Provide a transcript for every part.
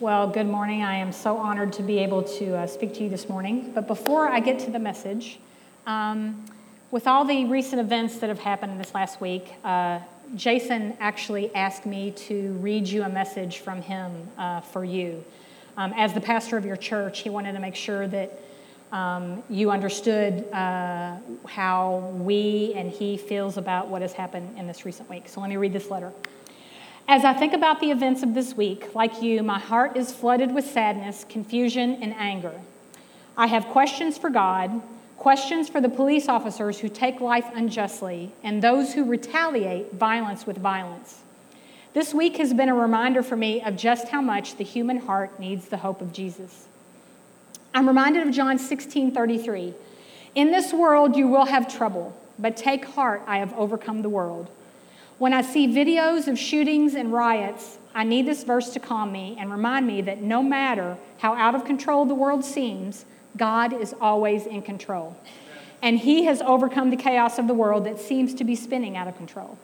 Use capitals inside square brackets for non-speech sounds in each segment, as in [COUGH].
Well, good morning. I am so honored to be able to uh, speak to you this morning. But before I get to the message, um, with all the recent events that have happened this last week, uh, Jason actually asked me to read you a message from him uh, for you. Um, as the pastor of your church, he wanted to make sure that um, you understood uh, how we and he feels about what has happened in this recent week. So let me read this letter. As I think about the events of this week, like you, my heart is flooded with sadness, confusion, and anger. I have questions for God, questions for the police officers who take life unjustly, and those who retaliate violence with violence. This week has been a reminder for me of just how much the human heart needs the hope of Jesus. I'm reminded of John 16 33. In this world you will have trouble, but take heart, I have overcome the world. When I see videos of shootings and riots, I need this verse to calm me and remind me that no matter how out of control the world seems, God is always in control. And He has overcome the chaos of the world that seems to be spinning out of control.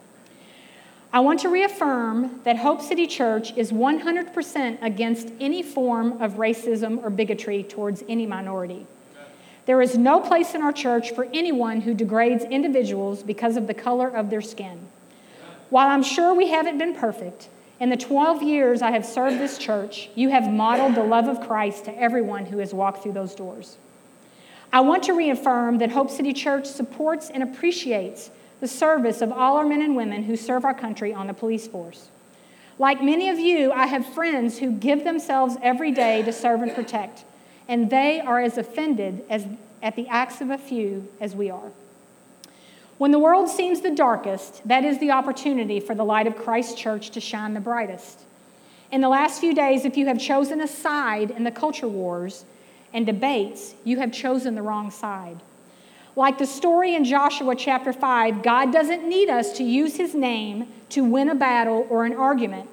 I want to reaffirm that Hope City Church is 100% against any form of racism or bigotry towards any minority. There is no place in our church for anyone who degrades individuals because of the color of their skin. While I'm sure we haven't been perfect, in the 12 years I have served this church, you have modeled the love of Christ to everyone who has walked through those doors. I want to reaffirm that Hope City Church supports and appreciates the service of all our men and women who serve our country on the police force. Like many of you, I have friends who give themselves every day to serve and protect, and they are as offended as, at the acts of a few as we are. When the world seems the darkest, that is the opportunity for the light of Christ's church to shine the brightest. In the last few days, if you have chosen a side in the culture wars and debates, you have chosen the wrong side. Like the story in Joshua chapter 5, God doesn't need us to use his name to win a battle or an argument.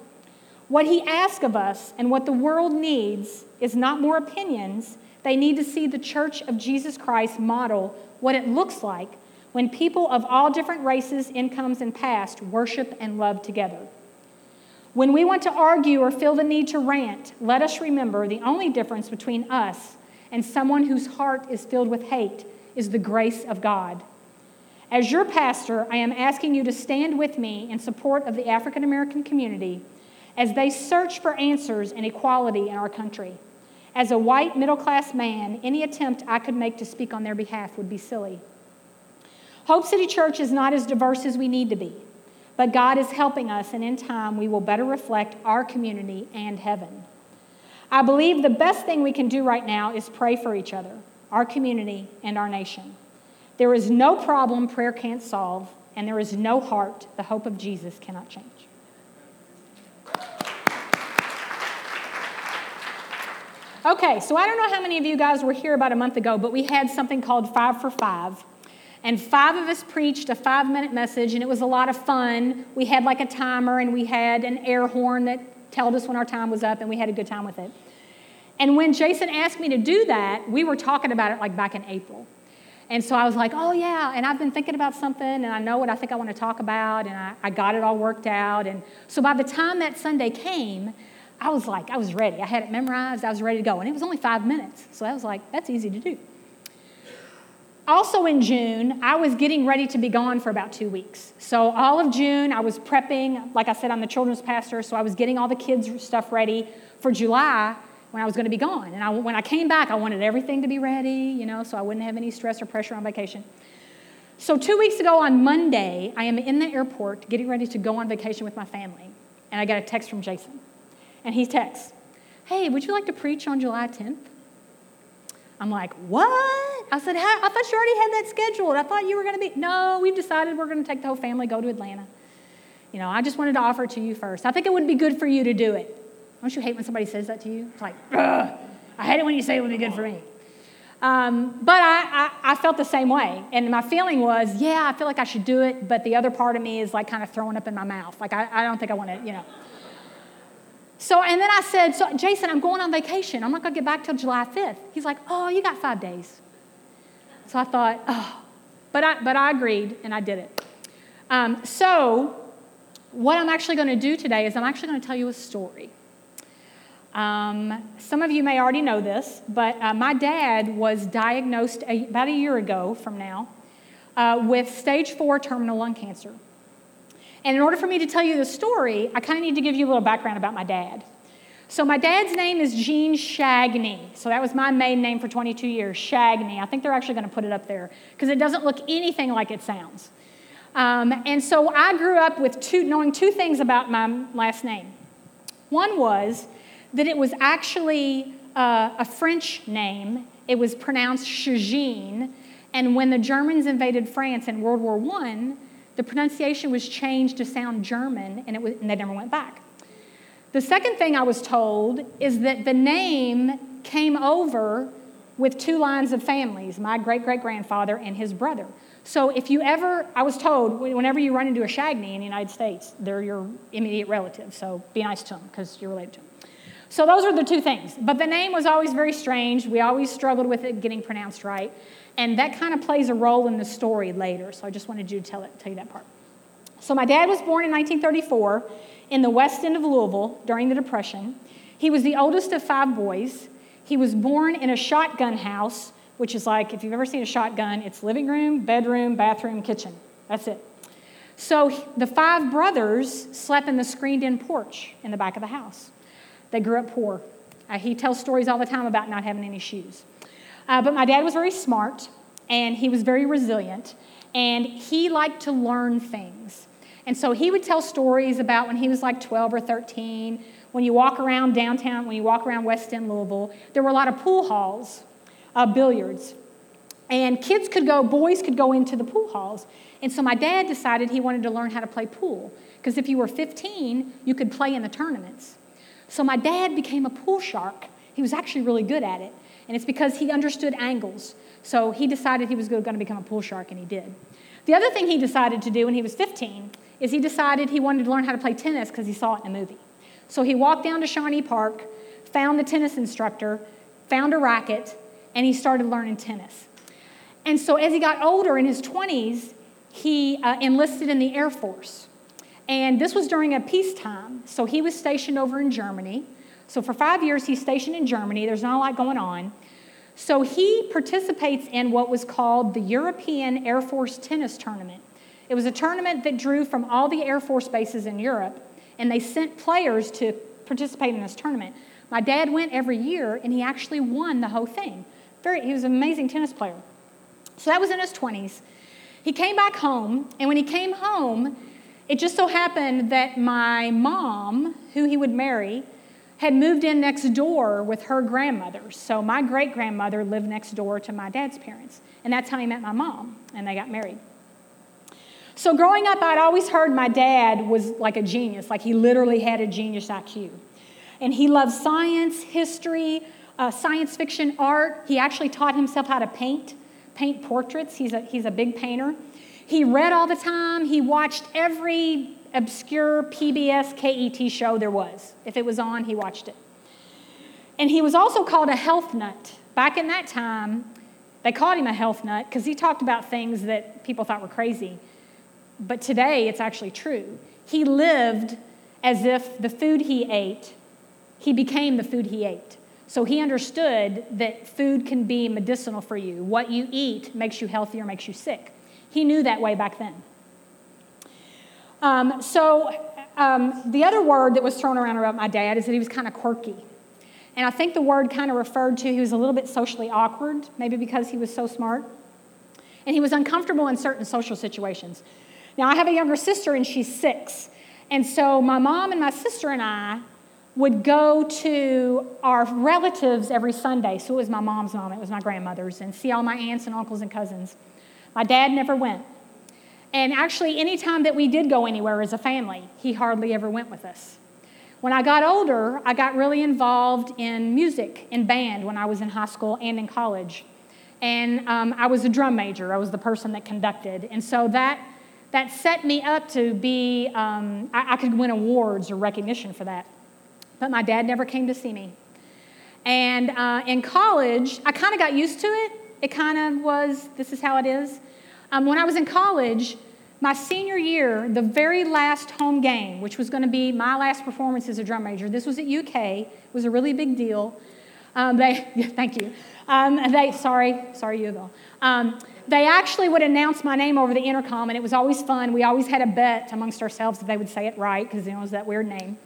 What he asks of us and what the world needs is not more opinions. They need to see the church of Jesus Christ model what it looks like when people of all different races, incomes, and past worship and love together. When we want to argue or feel the need to rant, let us remember the only difference between us and someone whose heart is filled with hate is the grace of God. As your pastor, I am asking you to stand with me in support of the African American community as they search for answers and equality in our country. As a white middle class man, any attempt I could make to speak on their behalf would be silly. Hope City Church is not as diverse as we need to be, but God is helping us, and in time, we will better reflect our community and heaven. I believe the best thing we can do right now is pray for each other, our community, and our nation. There is no problem prayer can't solve, and there is no heart the hope of Jesus cannot change. Okay, so I don't know how many of you guys were here about a month ago, but we had something called Five for Five. And five of us preached a five minute message, and it was a lot of fun. We had like a timer, and we had an air horn that told us when our time was up, and we had a good time with it. And when Jason asked me to do that, we were talking about it like back in April. And so I was like, oh, yeah, and I've been thinking about something, and I know what I think I want to talk about, and I, I got it all worked out. And so by the time that Sunday came, I was like, I was ready. I had it memorized, I was ready to go. And it was only five minutes. So I was like, that's easy to do. Also in June, I was getting ready to be gone for about two weeks. So, all of June, I was prepping. Like I said, I'm the children's pastor, so I was getting all the kids' stuff ready for July when I was going to be gone. And I, when I came back, I wanted everything to be ready, you know, so I wouldn't have any stress or pressure on vacation. So, two weeks ago on Monday, I am in the airport getting ready to go on vacation with my family. And I got a text from Jason. And he texts, Hey, would you like to preach on July 10th? I'm like, What? I said, I thought you already had that scheduled. I thought you were going to be. No, we've decided we're going to take the whole family, go to Atlanta. You know, I just wanted to offer it to you first. I think it would be good for you to do it. Don't you hate when somebody says that to you? It's like, Ugh. I hate it when you say it would be good for me. Um, but I, I, I, felt the same way. And my feeling was, yeah, I feel like I should do it. But the other part of me is like kind of throwing up in my mouth. Like, I, I don't think I want to, you know. So, and then I said, so, Jason, I'm going on vacation. I'm not going to get back till July 5th. He's like, oh, you got five days. So I thought, oh, but I, but I agreed and I did it. Um, so, what I'm actually going to do today is I'm actually going to tell you a story. Um, some of you may already know this, but uh, my dad was diagnosed a, about a year ago from now uh, with stage four terminal lung cancer. And in order for me to tell you the story, I kind of need to give you a little background about my dad. So, my dad's name is Gene Shagney. So, that was my maiden name for 22 years, Shagney. I think they're actually going to put it up there because it doesn't look anything like it sounds. Um, and so, I grew up with two, knowing two things about my last name. One was that it was actually uh, a French name, it was pronounced Shagine. And when the Germans invaded France in World War I, the pronunciation was changed to sound German, and, it was, and they never went back. The second thing I was told is that the name came over with two lines of families my great great grandfather and his brother. So if you ever, I was told, whenever you run into a Shagney in the United States, they're your immediate relative. So be nice to them because you're related to them. So those are the two things. But the name was always very strange. We always struggled with it getting pronounced right. And that kind of plays a role in the story later. So I just wanted you to tell, it, tell you that part. So my dad was born in 1934 in the west end of Louisville during the Depression. He was the oldest of five boys. He was born in a shotgun house, which is like, if you've ever seen a shotgun, it's living room, bedroom, bathroom, kitchen. That's it. So the five brothers slept in the screened in porch in the back of the house. They grew up poor. Uh, he tells stories all the time about not having any shoes. Uh, but my dad was very smart and he was very resilient and he liked to learn things. And so he would tell stories about when he was like 12 or 13. When you walk around downtown, when you walk around West End Louisville, there were a lot of pool halls, uh, billiards. And kids could go, boys could go into the pool halls. And so my dad decided he wanted to learn how to play pool. Because if you were 15, you could play in the tournaments. So my dad became a pool shark. He was actually really good at it. And it's because he understood angles. So he decided he was going to become a pool shark, and he did. The other thing he decided to do when he was 15 is he decided he wanted to learn how to play tennis because he saw it in a movie. So he walked down to Shawnee Park, found the tennis instructor, found a racket, and he started learning tennis. And so as he got older in his 20s, he uh, enlisted in the Air Force. And this was during a peacetime. So he was stationed over in Germany. So for five years, he's stationed in Germany. There's not a lot going on. So he participates in what was called the European Air Force Tennis Tournament. It was a tournament that drew from all the Air Force bases in Europe, and they sent players to participate in this tournament. My dad went every year, and he actually won the whole thing. Very, he was an amazing tennis player. So that was in his 20s. He came back home, and when he came home, it just so happened that my mom, who he would marry, had moved in next door with her grandmother. So my great grandmother lived next door to my dad's parents. And that's how he met my mom, and they got married. So growing up, I'd always heard my dad was like a genius, like he literally had a genius IQ. And he loved science, history, uh, science fiction, art. He actually taught himself how to paint, paint portraits. He's a, he's a big painter. He read all the time. He watched every obscure PBS KET show there was. If it was on, he watched it. And he was also called a health nut. Back in that time, they called him a health nut because he talked about things that people thought were crazy. But today, it's actually true. He lived as if the food he ate, he became the food he ate. So he understood that food can be medicinal for you. What you eat makes you healthier, makes you sick. He knew that way back then. Um, so, um, the other word that was thrown around about my dad is that he was kind of quirky. And I think the word kind of referred to he was a little bit socially awkward, maybe because he was so smart. And he was uncomfortable in certain social situations. Now, I have a younger sister, and she's six. And so, my mom and my sister and I would go to our relatives every Sunday. So, it was my mom's mom, it was my grandmother's, and see all my aunts and uncles and cousins. My dad never went. And actually, anytime that we did go anywhere as a family, he hardly ever went with us. When I got older, I got really involved in music, in band, when I was in high school and in college. And um, I was a drum major, I was the person that conducted. And so that, that set me up to be, um, I, I could win awards or recognition for that. But my dad never came to see me. And uh, in college, I kind of got used to it. It kind of was, this is how it is. Um, when I was in college, My senior year, the very last home game, which was going to be my last performance as a drum major, this was at UK, it was a really big deal. Um, they, yeah, [LAUGHS] thank you. Um, they, sorry, sorry, you though. Um, they actually would announce my name over the intercom, and it was always fun. We always had a bet amongst ourselves if they would say it right, because you know, it was that weird name.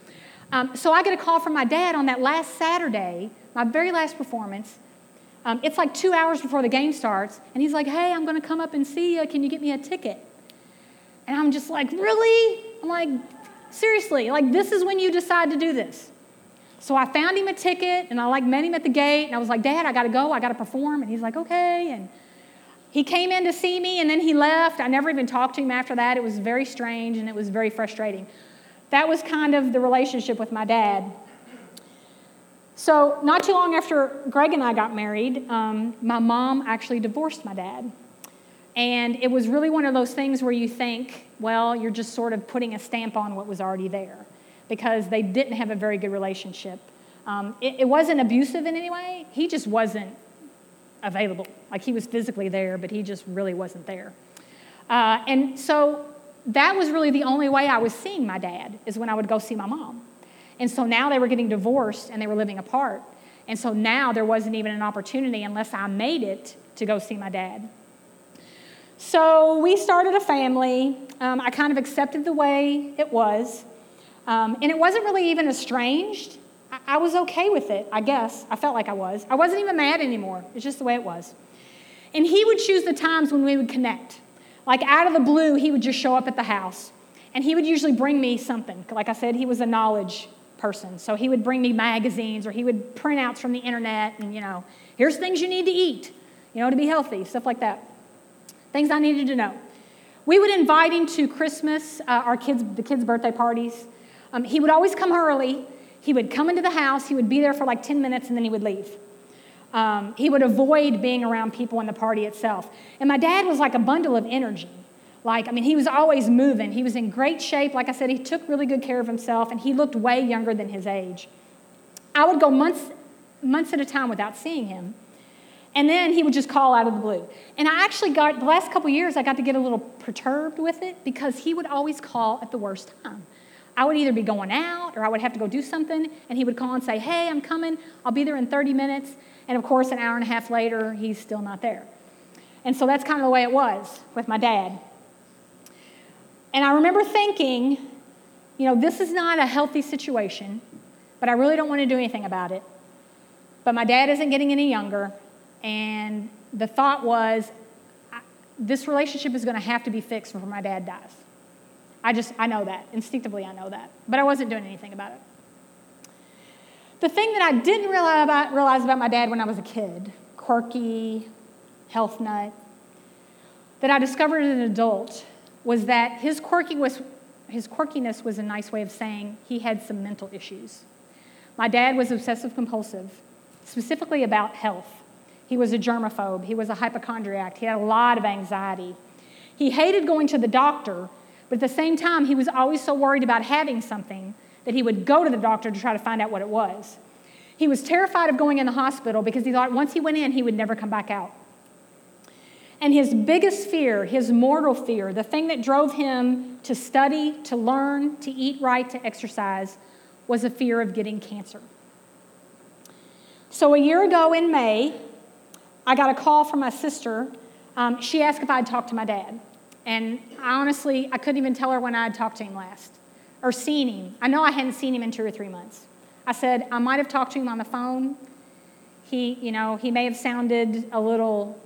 Um, so I get a call from my dad on that last Saturday, my very last performance. Um, it's like two hours before the game starts, and he's like, Hey, I'm going to come up and see you. Can you get me a ticket? And I'm just like, Really? I'm like, Seriously, like, this is when you decide to do this. So I found him a ticket, and I like met him at the gate, and I was like, Dad, I got to go. I got to perform. And he's like, Okay. And he came in to see me, and then he left. I never even talked to him after that. It was very strange, and it was very frustrating. That was kind of the relationship with my dad. So, not too long after Greg and I got married, um, my mom actually divorced my dad. And it was really one of those things where you think, well, you're just sort of putting a stamp on what was already there because they didn't have a very good relationship. Um, it, it wasn't abusive in any way, he just wasn't available. Like he was physically there, but he just really wasn't there. Uh, and so that was really the only way I was seeing my dad, is when I would go see my mom. And so now they were getting divorced and they were living apart. And so now there wasn't even an opportunity unless I made it to go see my dad. So we started a family. Um, I kind of accepted the way it was. Um, and it wasn't really even estranged. I, I was okay with it, I guess. I felt like I was. I wasn't even mad anymore. It's just the way it was. And he would choose the times when we would connect. Like out of the blue, he would just show up at the house. And he would usually bring me something. Like I said, he was a knowledge person. So he would bring me magazines or he would printouts from the internet and, you know, here's things you need to eat, you know, to be healthy, stuff like that. Things I needed to know. We would invite him to Christmas, uh, our kids, the kids' birthday parties. Um, he would always come early. He would come into the house. He would be there for like 10 minutes and then he would leave. Um, he would avoid being around people in the party itself. And my dad was like a bundle of energy. Like, I mean, he was always moving. He was in great shape. Like I said, he took really good care of himself, and he looked way younger than his age. I would go months, months at a time without seeing him. And then he would just call out of the blue. And I actually got, the last couple years, I got to get a little perturbed with it because he would always call at the worst time. I would either be going out or I would have to go do something, and he would call and say, Hey, I'm coming. I'll be there in 30 minutes. And of course, an hour and a half later, he's still not there. And so that's kind of the way it was with my dad. And I remember thinking, you know, this is not a healthy situation, but I really don't want to do anything about it. But my dad isn't getting any younger. And the thought was, this relationship is going to have to be fixed before my dad dies. I just, I know that. Instinctively, I know that. But I wasn't doing anything about it. The thing that I didn't realize about, realize about my dad when I was a kid, quirky, health nut, that I discovered as an adult was that his quirkiness, his quirkiness was a nice way of saying he had some mental issues. My dad was obsessive compulsive, specifically about health. He was a germaphobe, he was a hypochondriac, he had a lot of anxiety. He hated going to the doctor, but at the same time, he was always so worried about having something that he would go to the doctor to try to find out what it was. He was terrified of going in the hospital because he thought once he went in, he would never come back out. And his biggest fear, his mortal fear, the thing that drove him to study, to learn, to eat right, to exercise, was a fear of getting cancer. So a year ago in May, I got a call from my sister. Um, she asked if I'd talked to my dad. And honestly, I couldn't even tell her when I'd talked to him last or seen him. I know I hadn't seen him in two or three months. I said, I might have talked to him on the phone. He, you know, he may have sounded a little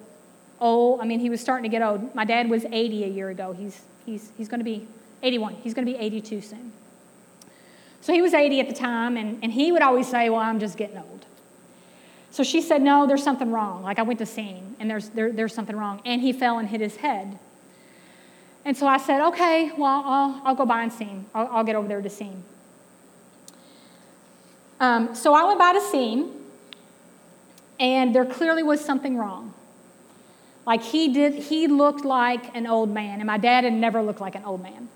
old. I mean, he was starting to get old. My dad was 80 a year ago. He's, he's, he's going to be 81. He's going to be 82 soon. So he was 80 at the time, and, and he would always say, Well, I'm just getting old. So she said, No, there's something wrong. Like I went to see him, and there's, there, there's something wrong. And he fell and hit his head. And so I said, okay, well, I'll, I'll go by and see him. I'll, I'll get over there to see him. Um, so I went by to see him, and there clearly was something wrong. Like he did, he looked like an old man, and my dad had never looked like an old man.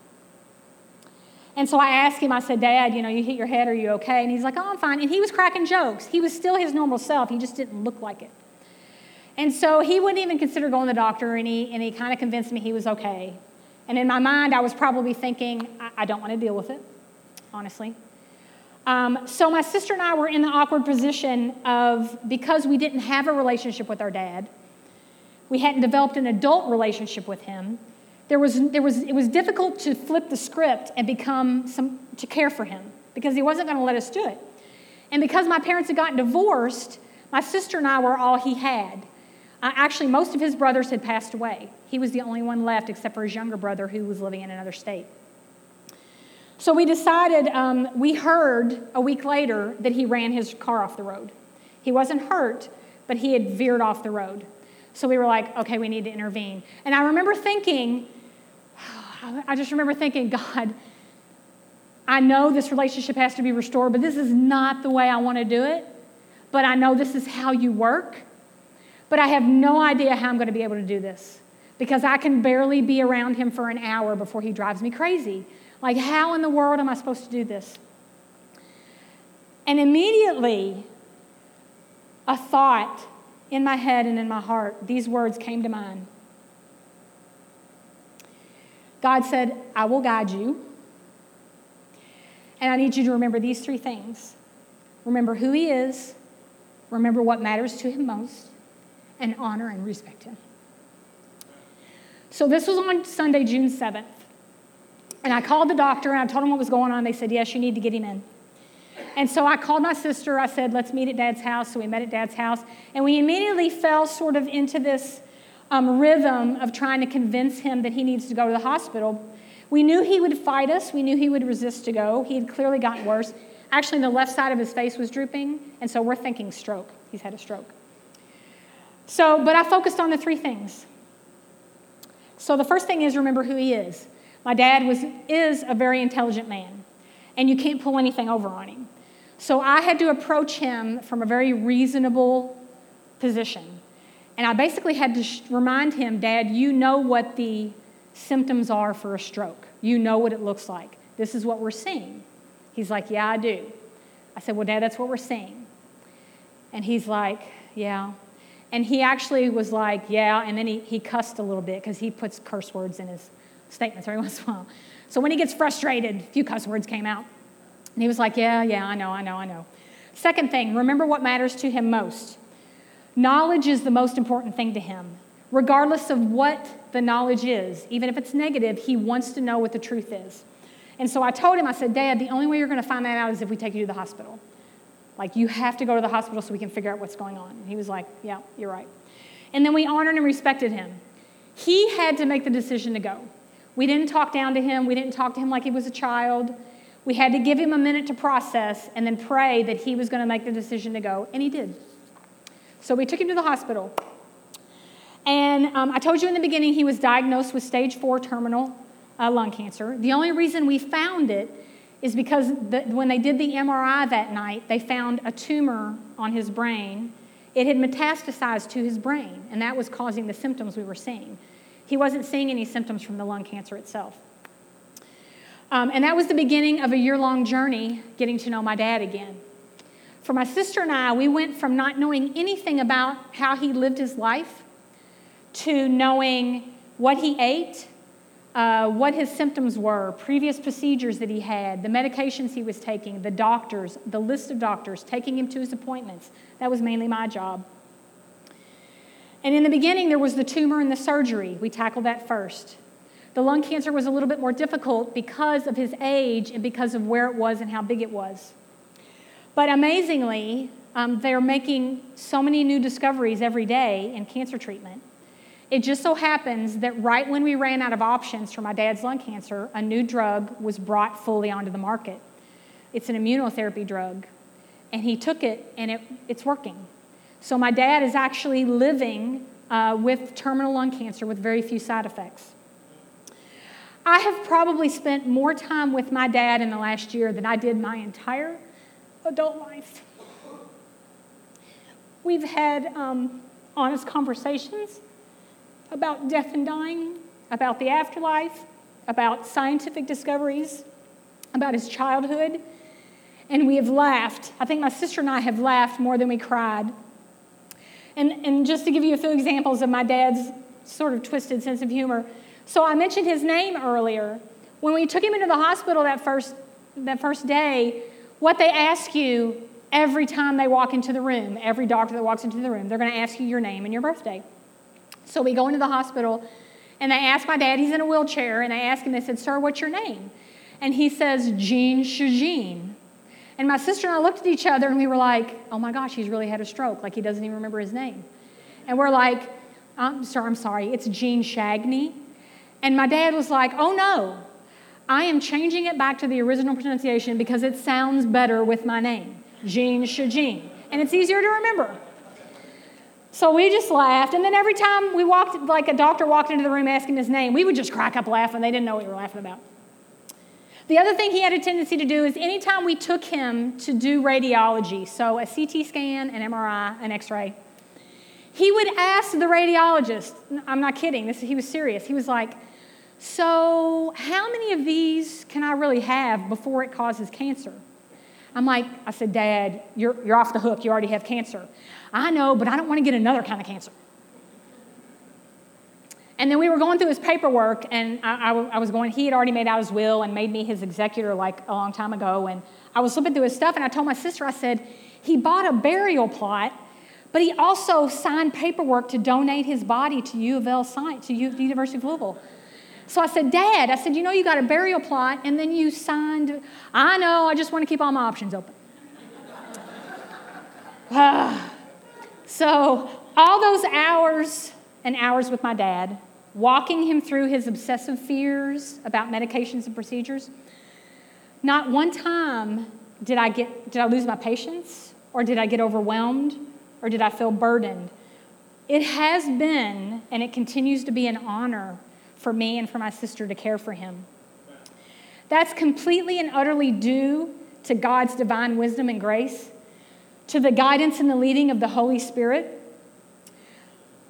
And so I asked him, I said, Dad, you know, you hit your head, are you okay? And he's like, Oh, I'm fine. And he was cracking jokes. He was still his normal self, he just didn't look like it. And so he wouldn't even consider going to the doctor, and he, and he kind of convinced me he was okay. And in my mind, I was probably thinking, I, I don't want to deal with it, honestly. Um, so my sister and I were in the awkward position of because we didn't have a relationship with our dad, we hadn't developed an adult relationship with him. There was, there was, it was difficult to flip the script and become some, to care for him because he wasn't going to let us do it. And because my parents had gotten divorced, my sister and I were all he had. Uh, actually, most of his brothers had passed away. He was the only one left, except for his younger brother who was living in another state. So we decided, um, we heard a week later that he ran his car off the road. He wasn't hurt, but he had veered off the road. So we were like, okay, we need to intervene. And I remember thinking, [SIGHS] I just remember thinking, God, I know this relationship has to be restored, but this is not the way I want to do it. But I know this is how you work. But I have no idea how I'm going to be able to do this because I can barely be around him for an hour before he drives me crazy. Like, how in the world am I supposed to do this? And immediately, a thought in my head and in my heart, these words came to mind. God said, I will guide you. And I need you to remember these three things remember who He is, remember what matters to Him most, and honor and respect Him. So this was on Sunday, June 7th. And I called the doctor and I told him what was going on. They said, Yes, you need to get him in. And so I called my sister. I said, Let's meet at dad's house. So we met at dad's house. And we immediately fell sort of into this um, rhythm of trying to convince him that he needs to go to the hospital. We knew he would fight us, we knew he would resist to go. He had clearly gotten worse. Actually, the left side of his face was drooping. And so we're thinking stroke. He's had a stroke. So, but I focused on the three things. So the first thing is remember who he is. My dad was, is a very intelligent man, and you can't pull anything over on him. So I had to approach him from a very reasonable position. And I basically had to sh- remind him, Dad, you know what the symptoms are for a stroke. You know what it looks like. This is what we're seeing. He's like, Yeah, I do. I said, Well, Dad, that's what we're seeing. And he's like, Yeah. And he actually was like, Yeah. And then he, he cussed a little bit because he puts curse words in his statements every [LAUGHS] once in a while. So when he gets frustrated, a few cuss words came out. And he was like, Yeah, yeah, I know, I know, I know. Second thing, remember what matters to him most. Knowledge is the most important thing to him. Regardless of what the knowledge is, even if it's negative, he wants to know what the truth is. And so I told him, I said, Dad, the only way you're going to find that out is if we take you to the hospital. Like, you have to go to the hospital so we can figure out what's going on. And he was like, Yeah, you're right. And then we honored and respected him. He had to make the decision to go. We didn't talk down to him, we didn't talk to him like he was a child. We had to give him a minute to process and then pray that he was going to make the decision to go, and he did. So we took him to the hospital. And um, I told you in the beginning he was diagnosed with stage four terminal uh, lung cancer. The only reason we found it is because the, when they did the MRI that night, they found a tumor on his brain. It had metastasized to his brain, and that was causing the symptoms we were seeing. He wasn't seeing any symptoms from the lung cancer itself. Um, and that was the beginning of a year long journey getting to know my dad again. For my sister and I, we went from not knowing anything about how he lived his life to knowing what he ate, uh, what his symptoms were, previous procedures that he had, the medications he was taking, the doctors, the list of doctors, taking him to his appointments. That was mainly my job. And in the beginning, there was the tumor and the surgery. We tackled that first. The lung cancer was a little bit more difficult because of his age and because of where it was and how big it was. But amazingly, um, they're making so many new discoveries every day in cancer treatment. It just so happens that right when we ran out of options for my dad's lung cancer, a new drug was brought fully onto the market. It's an immunotherapy drug, and he took it, and it, it's working. So my dad is actually living uh, with terminal lung cancer with very few side effects. I have probably spent more time with my dad in the last year than I did my entire adult life. We've had um, honest conversations about death and dying, about the afterlife, about scientific discoveries, about his childhood, and we have laughed. I think my sister and I have laughed more than we cried. And, and just to give you a few examples of my dad's sort of twisted sense of humor, So I mentioned his name earlier. When we took him into the hospital that first, that first day, what they ask you every time they walk into the room, every doctor that walks into the room, they're going to ask you your name and your birthday. So we go into the hospital and they ask my dad, he's in a wheelchair, and they ask him, they said, Sir, what's your name? And he says, Jean Shajin. And my sister and I looked at each other and we were like, oh my gosh, he's really had a stroke. Like he doesn't even remember his name. And we're like, um, I'm sorry, I'm sorry, it's Gene Shagney. And my dad was like, oh no, I am changing it back to the original pronunciation because it sounds better with my name, Jean Shajin. And it's easier to remember. So we just laughed. And then every time we walked, like a doctor walked into the room asking his name, we would just crack up laughing. They didn't know what we were laughing about. The other thing he had a tendency to do is anytime we took him to do radiology, so a CT scan, an MRI, an x ray, he would ask the radiologist, I'm not kidding, this, he was serious. He was like, So, how many of these can I really have before it causes cancer? I'm like, I said, Dad, you're, you're off the hook. You already have cancer. I know, but I don't want to get another kind of cancer. And then we were going through his paperwork, and I, I, I, was going, he had already made out his will and made me his executor like a long time ago. And I was flipping through his stuff, and I told my sister, I said, he bought a burial plot, but he also signed paperwork to donate his body to U of L science, to U, the University of Louisville. So I said, Dad, I said, you know, you got a burial plot, and then you signed, I know, I just want to keep all my options open. [SIGHS] Ah. So all those hours and hours with my dad, walking him through his obsessive fears about medications and procedures. Not one time did I, get, did I lose my patience, or did I get overwhelmed, or did I feel burdened. It has been, and it continues to be an honor for me and for my sister to care for him. That's completely and utterly due to God's divine wisdom and grace, to the guidance and the leading of the Holy Spirit.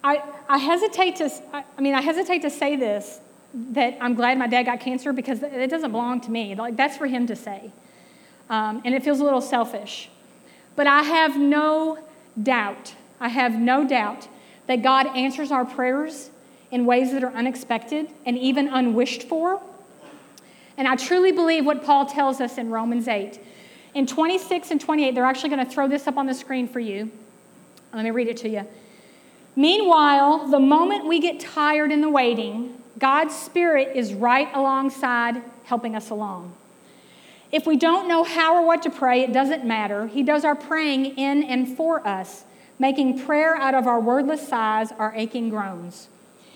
I, I hesitate to, I mean, I hesitate to say this that I'm glad my dad got cancer because it doesn't belong to me. Like, that's for him to say. Um, and it feels a little selfish. But I have no doubt, I have no doubt that God answers our prayers in ways that are unexpected and even unwished for. And I truly believe what Paul tells us in Romans 8. In 26 and 28, they're actually going to throw this up on the screen for you. Let me read it to you. Meanwhile, the moment we get tired in the waiting, God's Spirit is right alongside helping us along. If we don't know how or what to pray, it doesn't matter. He does our praying in and for us, making prayer out of our wordless sighs, our aching groans.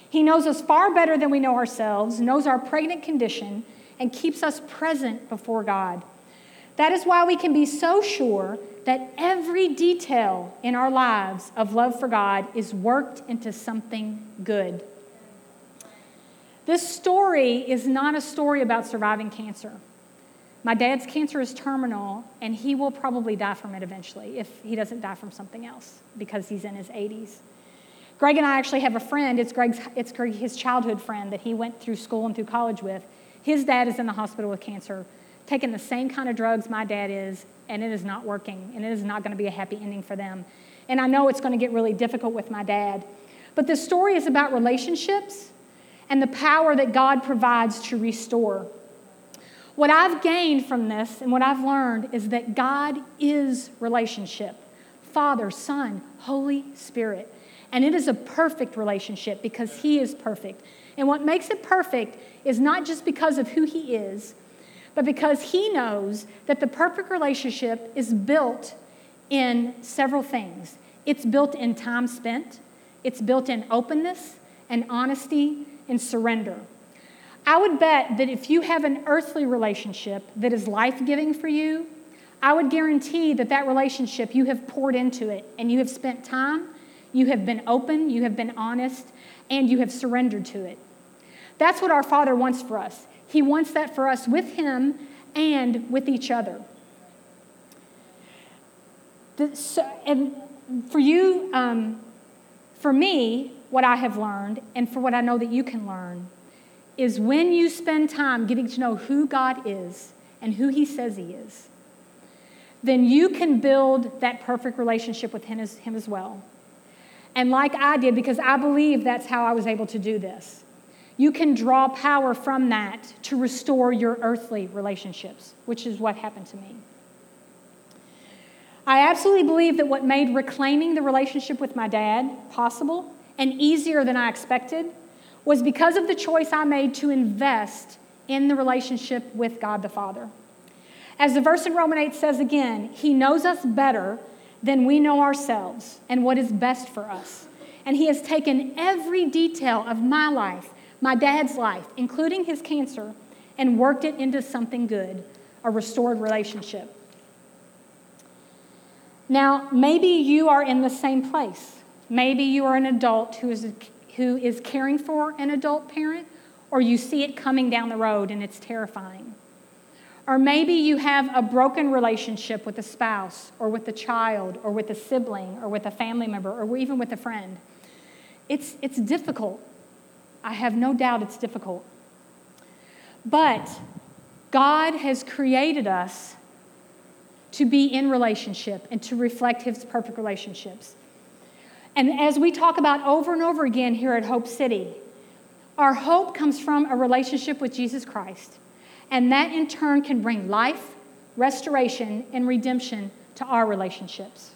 He knows us far better than we know ourselves, knows our pregnant condition, and keeps us present before God. That is why we can be so sure that every detail in our lives of love for God is worked into something good. This story is not a story about surviving cancer. My dad's cancer is terminal, and he will probably die from it eventually if he doesn't die from something else because he's in his 80s. Greg and I actually have a friend, it's, Greg's, it's Greg, his childhood friend that he went through school and through college with. His dad is in the hospital with cancer, taking the same kind of drugs my dad is, and it is not working, and it is not going to be a happy ending for them. And I know it's going to get really difficult with my dad. But this story is about relationships and the power that God provides to restore. What I've gained from this and what I've learned is that God is relationship Father, Son, Holy Spirit. And it is a perfect relationship because He is perfect. And what makes it perfect is not just because of who He is, but because he knows that the perfect relationship is built in several things. It's built in time spent, it's built in openness and honesty and surrender. I would bet that if you have an earthly relationship that is life giving for you, I would guarantee that that relationship you have poured into it and you have spent time, you have been open, you have been honest, and you have surrendered to it. That's what our Father wants for us. He wants that for us with Him and with each other. The, so, and for you, um, for me, what I have learned, and for what I know that you can learn, is when you spend time getting to know who God is and who He says He is, then you can build that perfect relationship with Him as, him as well. And like I did, because I believe that's how I was able to do this you can draw power from that to restore your earthly relationships, which is what happened to me. I absolutely believe that what made reclaiming the relationship with my dad possible and easier than I expected was because of the choice I made to invest in the relationship with God the Father. As the verse in Romans 8 says again, He knows us better than we know ourselves and what is best for us. And He has taken every detail of my life, my dad's life, including his cancer, and worked it into something good, a restored relationship. Now, maybe you are in the same place. Maybe you are an adult who is, who is caring for an adult parent, or you see it coming down the road and it's terrifying. Or maybe you have a broken relationship with a spouse, or with a child, or with a sibling, or with a family member, or even with a friend. It's, it's difficult. I have no doubt it's difficult. But God has created us to be in relationship and to reflect His perfect relationships. And as we talk about over and over again here at Hope City, our hope comes from a relationship with Jesus Christ. And that in turn can bring life, restoration, and redemption to our relationships.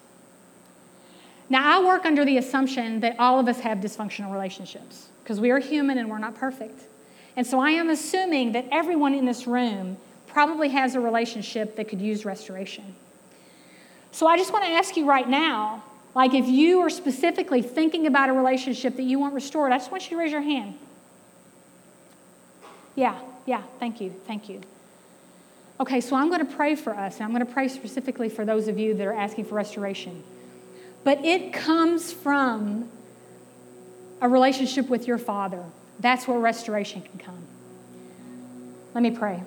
Now, I work under the assumption that all of us have dysfunctional relationships because we are human and we're not perfect. And so I am assuming that everyone in this room probably has a relationship that could use restoration. So I just want to ask you right now like if you are specifically thinking about a relationship that you want restored, I just want you to raise your hand. Yeah, yeah, thank you, thank you. Okay, so I'm going to pray for us, and I'm going to pray specifically for those of you that are asking for restoration. But it comes from a relationship with your Father. That's where restoration can come. Let me pray.